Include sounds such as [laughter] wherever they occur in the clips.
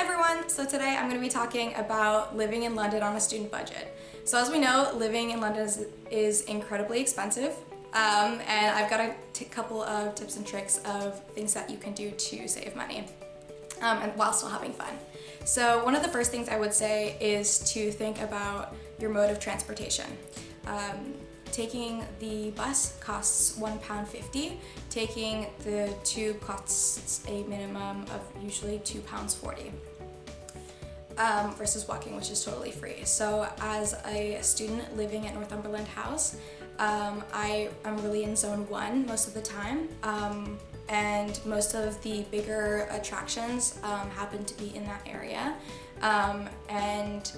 everyone! So today I'm going to be talking about living in London on a student budget. So as we know, living in London is, is incredibly expensive. Um, and I've got a couple of tips and tricks of things that you can do to save money um, and while still having fun. So one of the first things I would say is to think about your mode of transportation. Um, taking the bus costs £1.50, taking the tube costs a minimum of usually £2.40. Um, versus walking, which is totally free. So, as a student living at Northumberland House, um, I am really in zone one most of the time, um, and most of the bigger attractions um, happen to be in that area. Um, and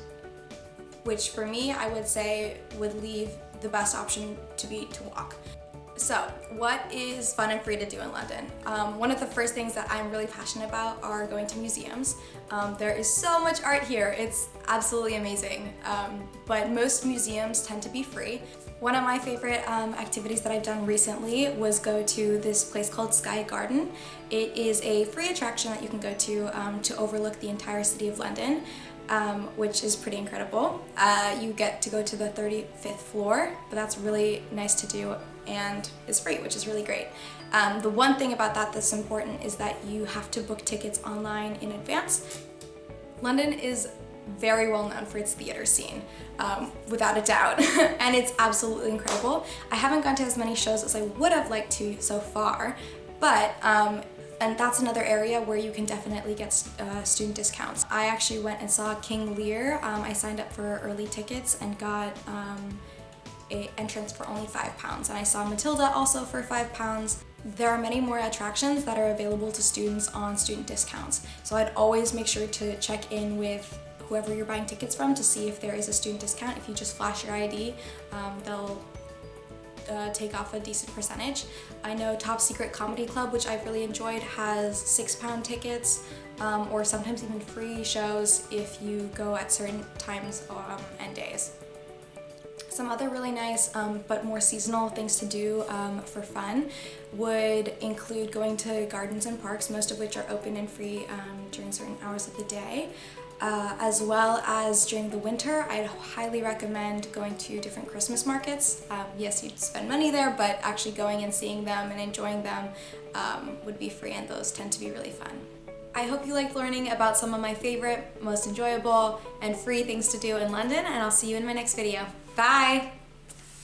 which for me, I would say would leave the best option to be to walk. So, what is fun and free to do in London? Um, one of the first things that I'm really passionate about are going to museums. Um, there is so much art here, it's absolutely amazing. Um, but most museums tend to be free. One of my favorite um, activities that I've done recently was go to this place called Sky Garden. It is a free attraction that you can go to um, to overlook the entire city of London um, which is pretty incredible. Uh, you get to go to the 35th floor, but that's really nice to do and is free, which is really great. Um, the one thing about that that's important is that you have to book tickets online in advance. London is very well known for its theater scene, um, without a doubt, [laughs] and it's absolutely incredible. I haven't gone to as many shows as I would have liked to so far, but um, and that's another area where you can definitely get uh, student discounts. I actually went and saw King Lear. Um, I signed up for early tickets and got um, a entrance for only five pounds. And I saw Matilda also for five pounds. There are many more attractions that are available to students on student discounts. So I'd always make sure to check in with whoever you're buying tickets from to see if there is a student discount. If you just flash your ID, um, they'll uh, take off a decent percentage. I know Top Secret Comedy Club, which I've really enjoyed, has six pound tickets um, or sometimes even free shows if you go at certain times um, and days. Some other really nice um, but more seasonal things to do um, for fun would include going to gardens and parks, most of which are open and free um, during certain hours of the day. Uh, as well as during the winter, I'd highly recommend going to different Christmas markets. Um, yes, you'd spend money there, but actually going and seeing them and enjoying them um, would be free, and those tend to be really fun. I hope you liked learning about some of my favorite, most enjoyable, and free things to do in London, and I'll see you in my next video. Bye!